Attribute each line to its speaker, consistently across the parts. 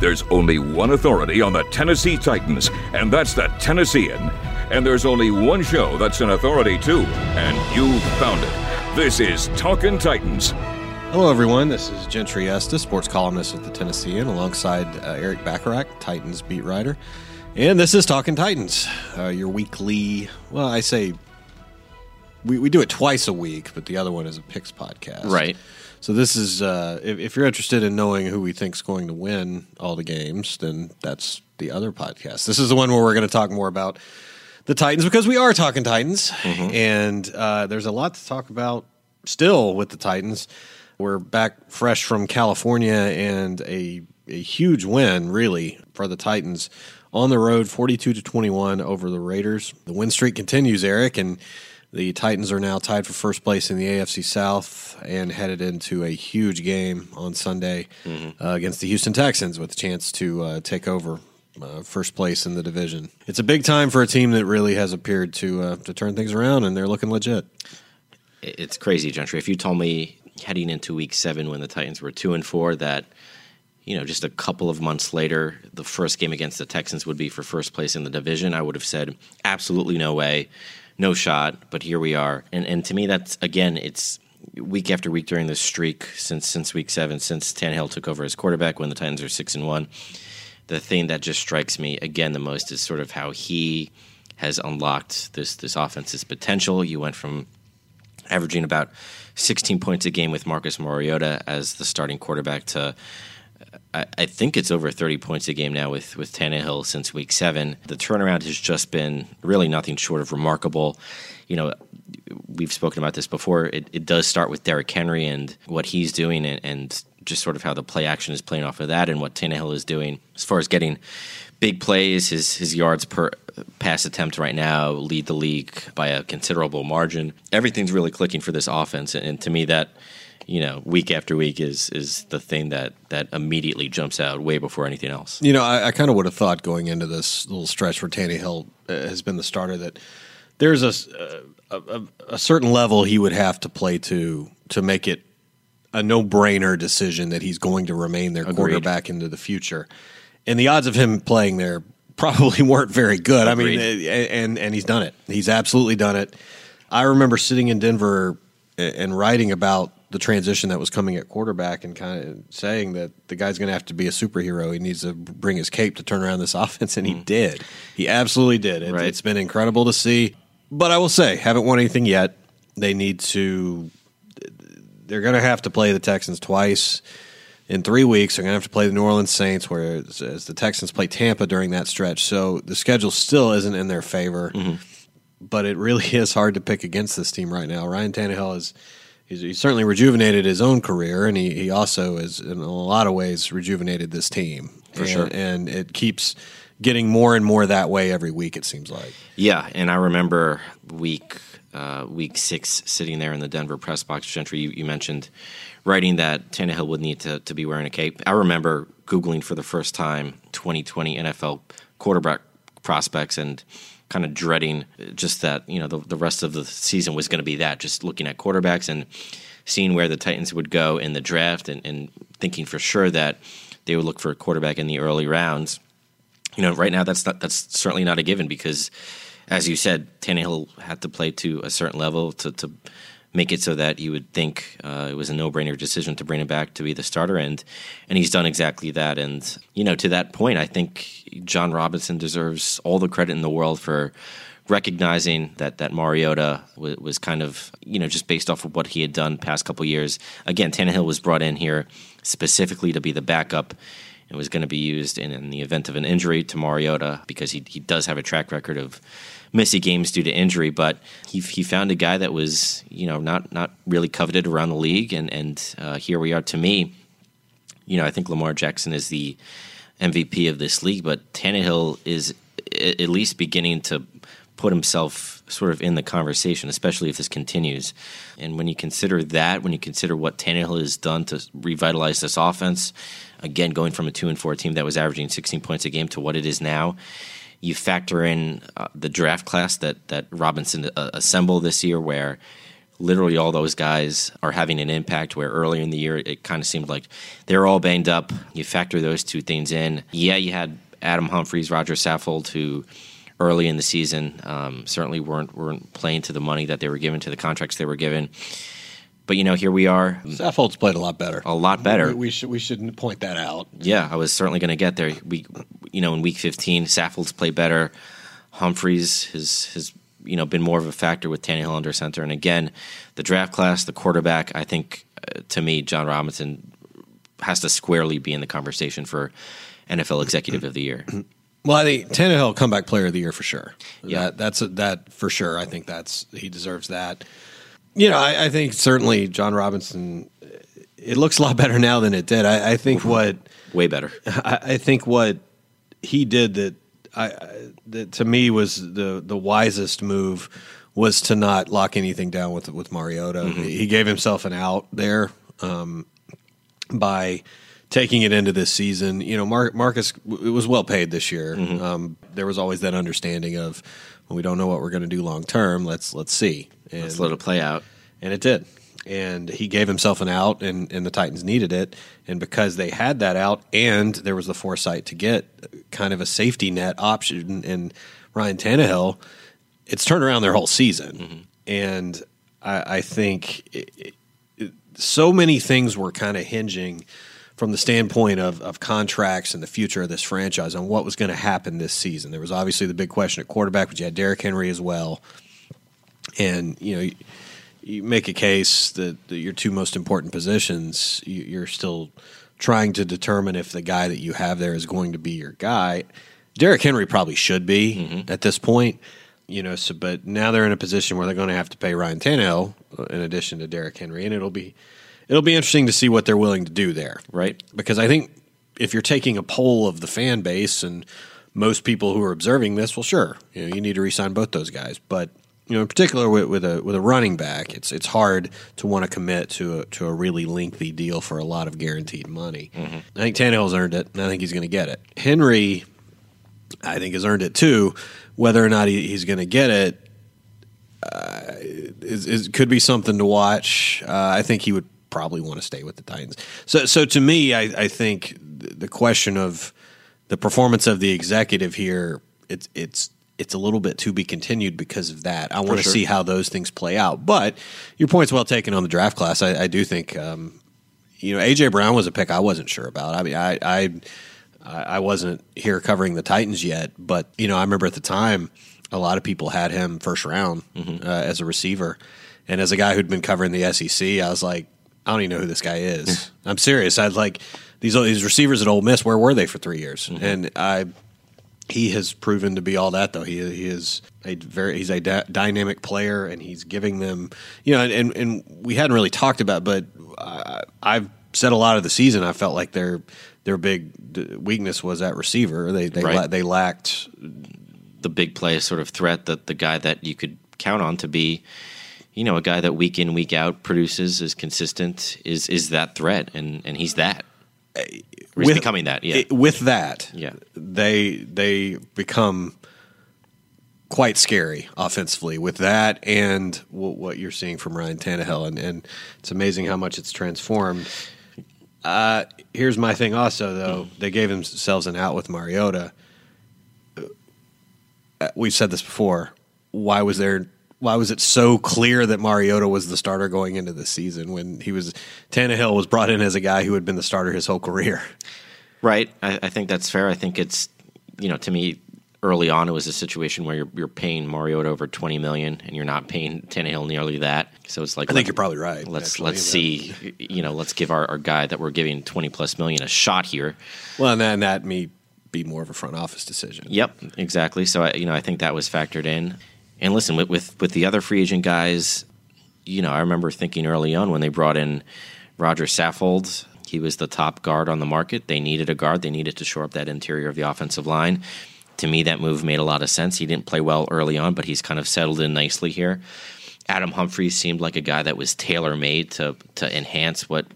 Speaker 1: There's only one authority on the Tennessee Titans, and that's the Tennessean. And there's only one show that's an authority too, and you found it. This is Talkin' Titans.
Speaker 2: Hello, everyone. This is Gentry Estes, sports columnist at the Tennessean, alongside uh, Erik Bacharach, Titans beat writer. And this is Talking Titans, uh, your weekly, well, I say we, we do it twice a week, but the other one is a picks podcast.
Speaker 3: Right.
Speaker 2: So this is uh, if, if you're interested in knowing who we think's going to win all the games, then that's the other podcast. This is the one where we're going to talk more about the Titans because we are talking Titans, and uh, there's a lot to talk about still with the Titans. We're back fresh from California and a a huge win really for the Titans on the road, 42 to 21 over the Raiders. The win streak continues, Erik, and the Titans are now tied for first place in the AFC South and headed into a huge game on Sunday uh, against the Houston Texans with a chance to uh, take over uh, first place in the division. It's a big time for a team that really has appeared to uh, to turn things around, and they're looking legit.
Speaker 3: It's crazy, Gentry. If you told me heading into week seven when the Titans were two and four that, you know, just a couple of months later, the first game against the Texans would be for first place in the division, I would have said absolutely no way, no shot. But here we are, and and to me, that's again, it's week after week during this streak since since week seven, since Tannehill took over as quarterback when the Titans are six and one. The thing that just strikes me again the most is sort of how he has unlocked this this offense's potential. You went from averaging about 16 points a game with Marcus Mariota as the starting quarterback to I, I think it's over 30 points a game now with with Tannehill since week seven. The turnaround has just been really nothing short of remarkable. You know, we've spoken about this before. It, it does start with Derrick Henry and what he's doing, and, and just sort of how the play action is playing off of that, and what Tannehill is doing as far as getting big plays. His his yards per pass attempt right now lead the league by a considerable margin. Everything's really clicking for this offense, and, and to me that you know week after week is is the thing that that immediately jumps out way before anything else.
Speaker 2: You know, I, I kind of would have thought going into this little stretch where Tannehill uh, has been the starter that there's a, a, a, a certain level he would have to play to to make it a no brainer decision that he's going to remain their quarterback into the future. And the odds of him playing there probably weren't very good. I mean, uh, and and he's done it. He's absolutely done it. I remember sitting in Denver and writing about the transition that was coming at quarterback and kind of saying that the guy's going to have to be a superhero. He needs to bring his cape to turn around this offense, and he mm-hmm. did. He absolutely did. It,
Speaker 3: Right.
Speaker 2: It's been incredible to see. But I will say, haven't won anything yet. They need to. They're going to have to play the Texans twice in three weeks. They're going to have to play the New Orleans Saints, whereas as the Texans play Tampa during that stretch. So the schedule still isn't in their favor mm-hmm. but it really is hard to pick against this team right now. Ryan Tannehill is he's, he's certainly rejuvenated his own career, and he, he also is in a lot of ways rejuvenated this team for
Speaker 3: sure.
Speaker 2: And it keeps getting more and more that way every week. It seems like.
Speaker 3: Yeah, and I remember week uh, week six sitting there in the Denver press box. Gentry, you, you mentioned writing that Tannehill would need to, to be wearing a cape. I remember googling for the first time 2020 NFL quarterback prospects and kind of dreading just that you know the, the rest of the season was going to be that just looking at quarterbacks and seeing where the Titans would go in the draft and, and thinking for sure that they would look for a quarterback in the early rounds. You know, right now that's not that's certainly not a given because, as you said, Tannehill had to play to a certain level to to make it so that you would think uh, it was a no brainer decision to bring him back to be the starter, and and he's done exactly that. And you know, to that point, I think Jon Robinson deserves all the credit in the world for recognizing that that Mariota was, was kind of you know just based off of what he had done past couple years. Again, Tannehill was brought in here specifically to be the backup and was going to be used in, in the event of an injury to Mariota because he he does have a track record of missing games due to injury. But he he found a guy that was you know not not really coveted around the league, and and uh, here we are. To me, you know, I think Lamar Jackson is the MVP of this league, but Tannehill is at least beginning to put himself sort of in the conversation, especially if this continues. And when you consider that, when you consider what Tannehill has done to revitalize this offense, again going from a two and four team that was averaging 16 points a game to what it is now, you factor in uh, the draft class that that Robinson uh, assembled this year, where literally all those guys are having an impact. Where earlier in the year it kind of seemed like they're all banged up. You factor those two things in. Yeah, you had Adam Humphries, Roger Saffold, who early in the season um, certainly weren't weren't playing to the money that they were given to the contracts they were given. But you know, here we are.
Speaker 2: Saffold's played a lot better.
Speaker 3: A lot better.
Speaker 2: We, we should we shouldn't point that out.
Speaker 3: Yeah, I was certainly going to get there. We, you know, in week 15, Saffold's played better. Humphries has has you know been more of a factor with Tannehill under center, and again, the draft class, the quarterback. I think uh, to me, Jon Robinson has to squarely be in the conversation for NFL Executive of the Year.
Speaker 2: Well, I think Tannehill comeback player of the year for sure.
Speaker 3: Yeah.
Speaker 2: that, that's a, that for sure. I think that's he deserves that. You know, I, I think certainly Jon Robinson. It looks a lot better now than it did. I, I think what
Speaker 3: Way better.
Speaker 2: I, I think what he did that I that to me was the the wisest move was to not lock anything down with with Mariota. He gave himself an out there um, by taking it into this season. You know, Mar- Marcus it was well paid this year. Um, there was always that understanding of well, we don't know what we're going to do long term. Let's let's see. And,
Speaker 3: Let's let it play out.
Speaker 2: and it did. And he gave himself an out, and, and the Titans needed it. And because they had that out, and there was the foresight to get kind of a safety net option in Ryan Tannehill, it's turned around their whole season. Mm-hmm. And I, I think it, it, so many things were kind of hinging from the standpoint of, of contracts and the future of this franchise on what was going to happen this season. There was obviously the big question at quarterback, but you had Derrick Henry as well. And, you know, you, you make a case that, that your two most important positions, you, you're still trying to determine if the guy that you have there is going to be your guy. Derrick Henry probably should be at this point, you know. So, but now they're in a position where they're going to have to pay Ryan Tannehill uh, in addition to Derrick Henry, and it'll be it'll be interesting to see what they're willing to do there,
Speaker 3: Right.
Speaker 2: Because I think if you're taking a poll of the fan base and most people who are observing this, well, sure, you know, you need to resign both those guys, but you know, in particular with, with a with a running back, it's it's hard to want to commit to a, to a really lengthy deal for a lot of guaranteed money. I think Tannehill's earned it, and I think he's going to get it. Henry, I think, has earned it too. Whether or not he, he's going to get it uh, is, is could be something to watch. Uh, I think he would probably want to stay with the Titans. So, so to me, I, I think the question of the performance of the executive here, it's it's it's a little bit to be continued because of that. I want to
Speaker 3: sure.
Speaker 2: see how those things play out. But your point's well taken on the draft class. I, I do think um, you know AJ Brown was a pick I wasn't sure about. I mean, I. I I wasn't here covering the Titans yet, but you know, I remember at the time a lot of people had him first round uh, as a receiver, and as a guy who'd been covering the SEC, I was like, I don't even know who this guy is. I'm serious. I'd like these these receivers at Ole Miss. Where were they for three years? And I, he has proven to be all that though. He he is a very he's a dy- dynamic player, and he's giving them you know. And and we hadn't really talked about, but I, I've said a lot of the season. I felt like their their big weakness was at receiver. They they
Speaker 3: Right.
Speaker 2: la- they lacked
Speaker 3: the big play sort of threat that the guy that you could count on to be, you know, a guy that week in week out produces is consistent is is that threat and and he's that. Uh,
Speaker 2: With-
Speaker 3: becoming that. Yeah.
Speaker 2: it- with that.
Speaker 3: Yeah.
Speaker 2: they they become quite scary offensively with that and w- what you're seeing from Ryan Tannehill, and, and it's amazing how much it's transformed. Uh, here's my thing, also though they gave themselves an out with Mariota. Uh, we've said this before. Why was there? Why was it so clear that Mariota was the starter going into the season when he was Tannehill was brought in as a guy who had been the starter his whole career?
Speaker 3: Right. I, I think that's fair. I think it's you know to me early on it was a situation where you're you're paying Mariota over twenty million and you're not paying Tannehill nearly that. So it's like
Speaker 2: I think you're probably right.
Speaker 3: let's
Speaker 2: actually,
Speaker 3: let's
Speaker 2: in
Speaker 3: see you know let's give our, our guy that we're giving twenty plus million a shot here.
Speaker 2: Well, and that, and that may be more of a front office decision.
Speaker 3: Yep, exactly. So I, you know, I think that was factored in. And listen, with, with with the other free agent guys, you know, I remember thinking early on when they brought in Roger Saffold, He was the top guard on the market. They needed a guard. They needed to shore up that interior of the offensive line. To me, that move made a lot of sense. He didn't play well early on, but he's kind of settled in nicely here. Adam Humphries seemed like a guy that was tailor made to to enhance what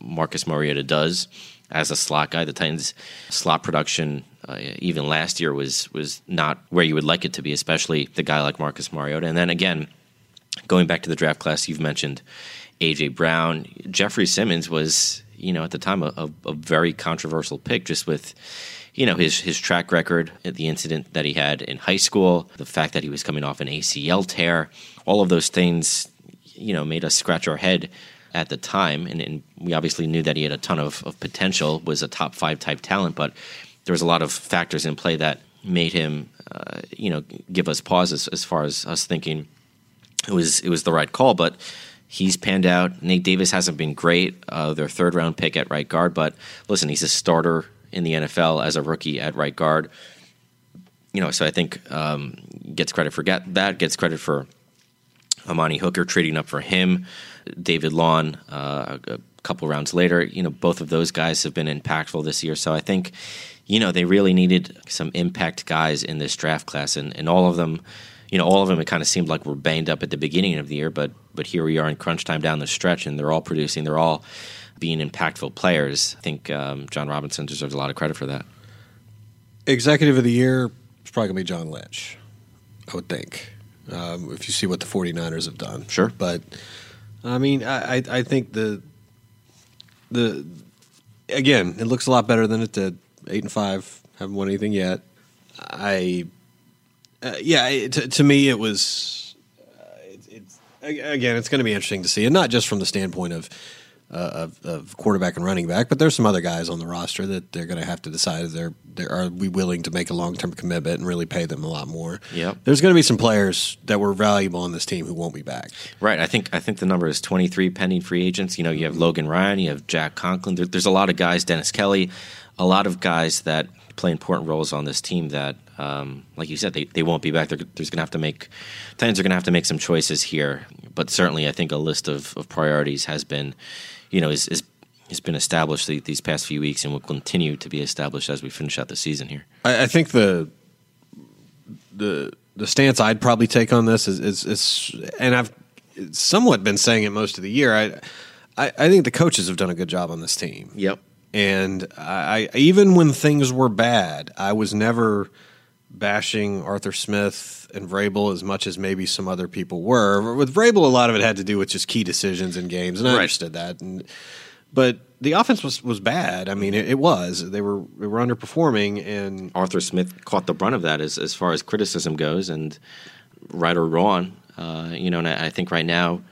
Speaker 3: Marcus Mariota does as a slot guy. The Titans' slot production, uh, even last year, was was not where you would like it to be, especially the guy like Marcus Mariota. And then again, going back to the draft class you've mentioned, AJ Brown, Jeffrey Simmons was you know at the time a, a, a very controversial pick, just with you know his his track record, the incident that he had in high school, the fact that he was coming off an ACL tear, all of those things, you know, made us scratch our head at the time, and, and we obviously knew that he had a ton of, of potential, was a top five type talent, but there was a lot of factors in play that made him, uh, you know, give us pause as, as far as us thinking it was it was the right call, but he's panned out. Nate Davis hasn't been great, uh, their third round pick at right guard, but listen, he's a starter in the NFL as a rookie at right guard. You know, so I think um, gets credit for get, that, gets credit for Amani Hooker trading up for him, David Long uh, a couple rounds later. You know, both of those guys have been impactful this year. So I think, you know, they really needed some impact guys in this draft class, and, and all of them, you know, all of them it kind of seemed like were banged up at the beginning of the year, but but here we are in crunch time down the stretch, and they're all producing. They're all being impactful players. I think um, Jon Robinson deserves a lot of credit for that.
Speaker 2: Executive of the year is probably going to be John Lynch, I would think, um, if you see what the 49ers have done.
Speaker 3: Sure.
Speaker 2: But, I mean, I, I, think the, the, again, it looks a lot better than it did. Eight and five, haven't won anything yet. I, uh, yeah, it, to, to me, it was, uh, it, it's, again, it's going to be interesting to see, and not just from the standpoint of, uh, of, of, quarterback and running back, but there's some other guys on the roster that they're going to have to decide if they're are we willing to make a long term commitment and really pay them a lot more.
Speaker 3: Yep.
Speaker 2: There's going to be some players that were valuable on this team who won't be back.
Speaker 3: Right. I think I think the number is 23 pending free agents. You know, you have Logan Ryan, you have Jack Conklin. There, there's a lot of guys, Dennis Kelly, a lot of guys that play important roles on this team that, um, like you said, they, they won't be back. They're, there's going to have to make Titans are going to have to make some choices here. But certainly, I think a list of, of priorities has been you know, is, is has been established these past few weeks and will continue to be established as we finish out the season here.
Speaker 2: I, I think the the the stance I'd probably take on this is, is, is and I've somewhat been saying it most of the year. I, I, I think the coaches have done a good job on this team.
Speaker 3: Yep.
Speaker 2: And I, I even when things were bad, I was never bashing Arthur Smith and Vrabel as much as maybe some other people were. With Vrabel, a lot of it had to do with just key decisions in games, and I right. understood that. And, but the offense was, was bad. I mean, it, it, was. They were they were underperforming, and
Speaker 3: Arthur Smith caught the brunt of that as as far as criticism goes, and right or wrong, uh, you know. And I, I think right now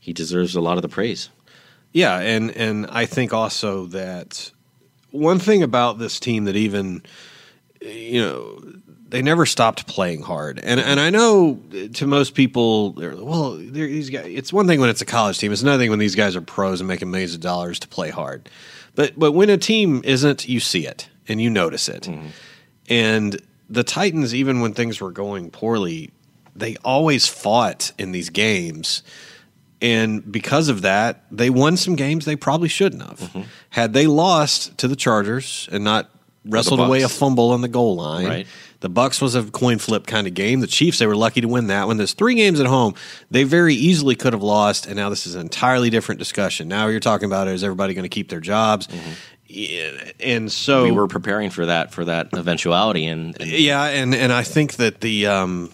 Speaker 3: he deserves a lot of the praise.
Speaker 2: Yeah, and and I think also that one thing about this team that even you know they never stopped playing hard. And and I know to most people, well, these guys. It's one thing when it's a college team. It's another thing when these guys are pros and making millions of dollars to play hard. But but when a team isn't, you see it and you notice it. Mm-hmm. And the Titans, even when things were going poorly, they always fought in these games. And because of that, they won some games they probably shouldn't have. Mm-hmm. Had they lost to the Chargers and not wrestled away a fumble on the goal line,
Speaker 3: right.
Speaker 2: The Bucs was a coin flip kind of game. The Chiefs they were lucky to win that one. There's three games at home they very easily could have lost, and now this is an entirely different discussion. Now you're talking about is everybody going to keep their jobs? Mm-hmm. And so
Speaker 3: we were preparing for that for that eventuality, and, and
Speaker 2: yeah, and and I think that the um,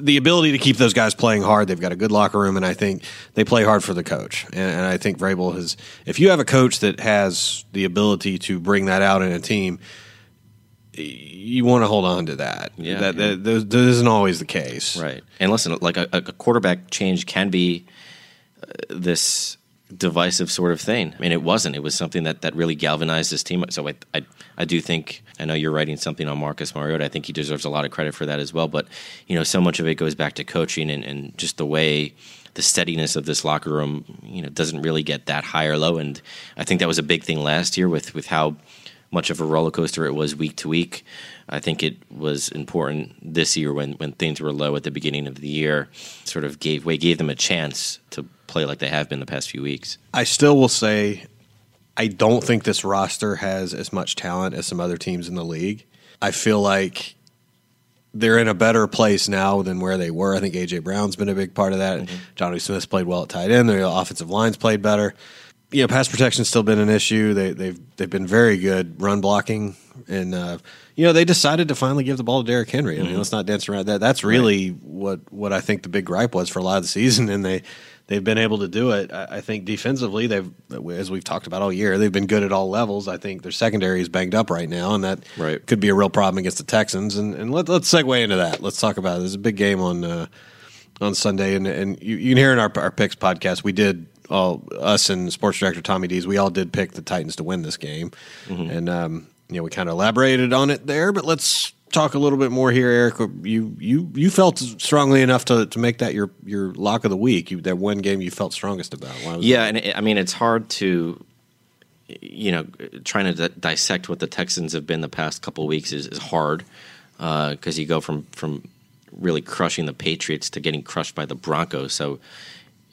Speaker 2: the ability to keep those guys playing hard. They've got a good locker room, and I think they play hard for the coach. And, and, I think Vrabel has. If you have a coach that has the ability to bring that out in a team, you want to hold on to that.
Speaker 3: Yeah,
Speaker 2: that, that, that, that isn't always the case,
Speaker 3: right? And listen, like a, a quarterback change can be uh, this divisive sort of thing. I mean, it wasn't. It was something that, that really galvanized this team. So I, I, I do think I know you're writing something on Marcus Mariota. I think he deserves a lot of credit for that as well. But you know, so much of it goes back to coaching and, and just the way the steadiness of this locker room. You know, doesn't really get that high or low. And I think that was a big thing last year with with how much of a roller coaster it was week to week. I think it was important this year when, when things were low at the beginning of the year, sort of gave way, gave them a chance to play like they have been the past few weeks.
Speaker 2: I still will say I don't think this roster has as much talent as some other teams in the league. I feel like they're in a better place now than where they were. I think AJ Brown's been a big part of that. Mm-hmm. Jonnu Smith's played well at tight end. The offensive line's played better. You know, pass protection's still been an issue. They, they've they've been very good run blocking, and uh, you know they decided to finally give the ball to Derrick Henry. I mean, mm-hmm. let's not dance around that. That's really right. what what I think the big gripe was for a lot of the season, and they they've been able to do it. I, I think defensively, they've as we've talked about all year, they've been good at all levels. I think their secondary is banged up right now, and that
Speaker 3: right.
Speaker 2: could be a real problem against the Texans. And, and let, us segue into that. Let's talk about it. There's a big game on uh, on Sunday, and and you, you, can hear in our our picks podcast we did all us and sports director Tommy Dees we all did pick the Titans to win this game, mm-hmm. and um, you know we kind of elaborated on it there, but let's talk a little bit more here, Erik. You you you felt strongly enough to, to make that your your lock of the week. You, that one game you felt strongest about.
Speaker 3: yeah, and it, I mean it's hard to you know trying to d- dissect what the Texans have been the past couple weeks is, is hard because uh, you go from from really crushing the Patriots to getting crushed by the Broncos. So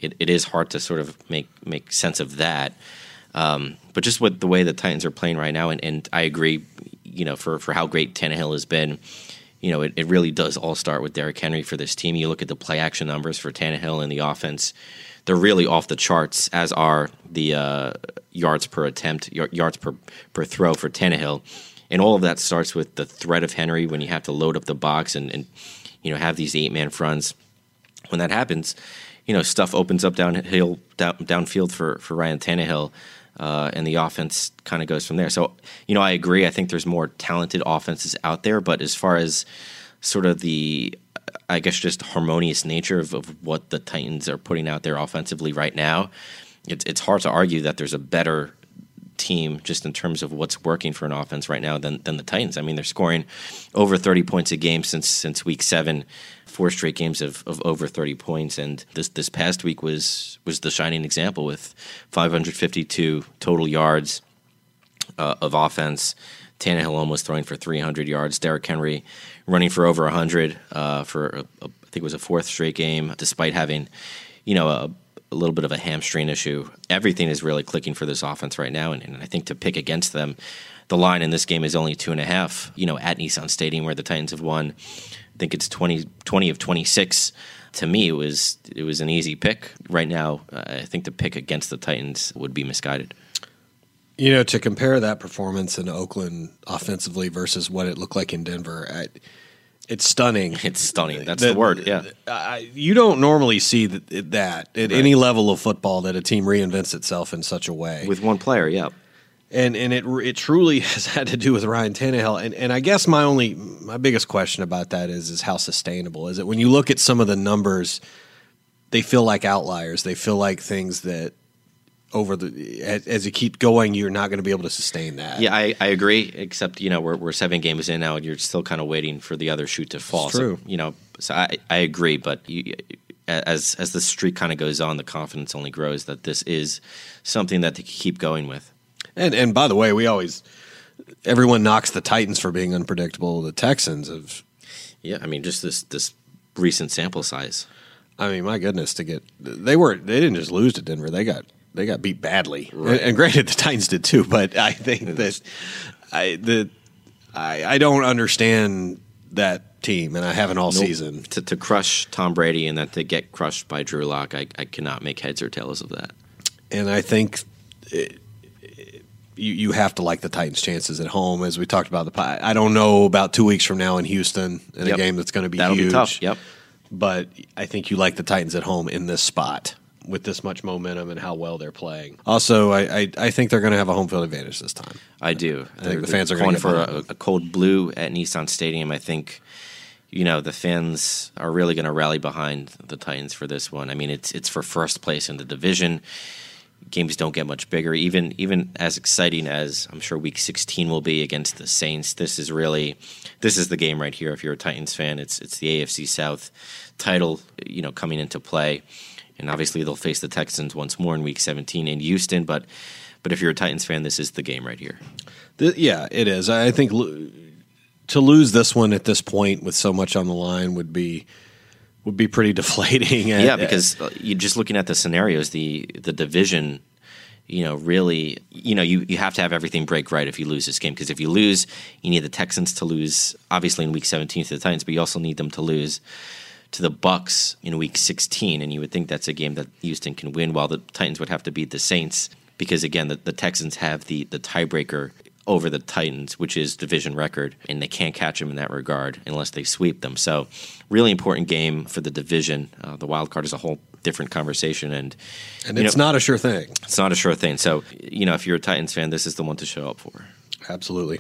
Speaker 3: it, it is hard to sort of make make sense of that. Um, but just with the way the Titans are playing right now, and, and I agree, you know, for, for how great Tannehill has been, you know, it, it really does all start with Derrick Henry for this team. You look at the play action numbers for Tannehill and the offense, they're really off the charts, as are the uh, yards per attempt, yards per, per throw for Tannehill. And all of that starts with the threat of Henry when you have to load up the box and, and you know, have these eight man fronts. When that happens, you know, stuff opens up downhill, down, downfield for, for Ryan Tannehill uh, and the offense kind of goes from there. So, you know, I agree. I think there's more talented offenses out there, but as far as sort of the, I guess, just harmonious nature of, of what the Titans are putting out there offensively right now, it's it's hard to argue that there's a better team just in terms of what's working for an offense right now than than the Titans. I mean, they're scoring over 30 points a game since since week 7 four straight games of, of over 30 points, and this this past week was was the shining example with 552 total yards uh, of offense. Tannehill almost throwing for 300 yards. Derrick Henry running for over 100 uh, for a, a, I think it was a fourth straight game, despite having you know a, a, little bit of a hamstring issue. Everything is really clicking for this offense right now, and, and I think to pick against them. The line in this game is only two and a half. You know, at Nissan Stadium, where the Titans have won I think it's 20, 20 of 26. To me, it was it was an easy pick. Right now, I think the pick against the Titans would be misguided.
Speaker 2: You know, to compare that performance in Oakland offensively versus what it looked like in Denver, I, it's stunning.
Speaker 3: It's stunning. That's the, the word. Yeah.
Speaker 2: I, you don't normally see that, that at right. any level of football that a team reinvents itself in such a way
Speaker 3: with one player. Yeah
Speaker 2: and and it it truly has had to do with Ryan Tannehill. And and I guess my only my biggest question about that is is how sustainable is it? When you look at some of the numbers, they feel like outliers. They feel like things that over the as, as you keep going, you're not going to be able to sustain that.
Speaker 3: Yeah, I, I agree. Except you know we're we're seven games in now, and you're still kind of waiting for the other shoe to fall.
Speaker 2: It's true.
Speaker 3: So, you know, so I I agree, but you, as as the streak kind of goes on, the confidence only grows that this is something that they keep going with.
Speaker 2: And and by the way, we always everyone knocks the Titans for being unpredictable. The Texans have
Speaker 3: Yeah, I mean just this this recent sample size.
Speaker 2: I mean, my goodness, to get they were they didn't just lose to Denver. They got they got beat badly. Right. And, granted the Titans did too, but I think that I the I I don't understand that team, and I haven't all nope. season.
Speaker 3: To, to crush Tom Brady and then to get crushed by Drew Lock, I, I cannot make heads or tails of that.
Speaker 2: And I think it, you, you have to like the Titans' chances at home, as we talked about. The pie. I don't know about two weeks from now in Houston in yep. a game that's going to be
Speaker 3: That'll
Speaker 2: huge.
Speaker 3: Be tough. Yep.
Speaker 2: But I think you like the Titans at home in this spot with this much momentum and how well they're playing. Also, I I, I think they're going to have a home field advantage this time.
Speaker 3: I do.
Speaker 2: I think the fans are
Speaker 3: going
Speaker 2: for
Speaker 3: a, a cold blue at Nissan Stadium. I think you know the fans are really going to rally behind the Titans for this one. I mean, it's it's for first place in the division games don't get much bigger. Even even as exciting as I'm sure Week 16 will be against the Saints, this is really this is the game right here. If you're a Titans fan, it's it's the AFC South title, you know, coming into play, and obviously they'll face the Texans once more in Week 17 in Houston. But but if you're a Titans fan, this is the game right here.
Speaker 2: Th- yeah, it is. I think lo- to lose this one at this point with so much on the line would be would be pretty deflating.
Speaker 3: yeah, because uh, you just looking at the scenarios, the the division, you know, really, you know, you, you have to have everything break right if you lose this game. Because if you lose, you need the Texans to lose, obviously in Week 17 to the Titans, but you also need them to lose to the Bucs in Week 16, and you would think that's a game that Houston can win, while the Titans would have to beat the Saints because again, the, the Texans have the the tiebreaker over the Titans, which is division record, and they can't catch them in that regard unless they sweep them. So, really important game for the division. Uh, the wild card is a whole different conversation, and
Speaker 2: and it's know, not a sure thing.
Speaker 3: It's not a sure thing. So, you know, if you're a Titans fan, this is the one to show up for.
Speaker 2: Absolutely.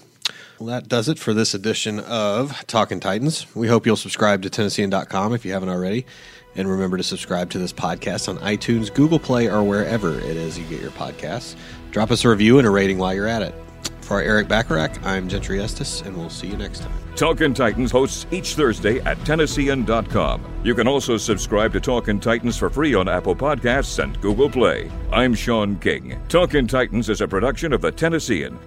Speaker 2: Well, that does it for this edition of Talking Titans. We hope you'll subscribe to Tennessean.com if you haven't already. And remember to subscribe to this podcast on iTunes, Google Play, or wherever it is you get your podcasts. Drop us a review and a rating while you're at it. For Erik Bacharach, I'm Gentry Estes, and we'll see you next time.
Speaker 1: Talkin' Titans hosts each Thursday at Tennessean.com. You can also subscribe to Talkin' Titans for free on Apple Podcasts and Google Play. I'm Sean King. Talkin' Titans is a production of the Tennessean.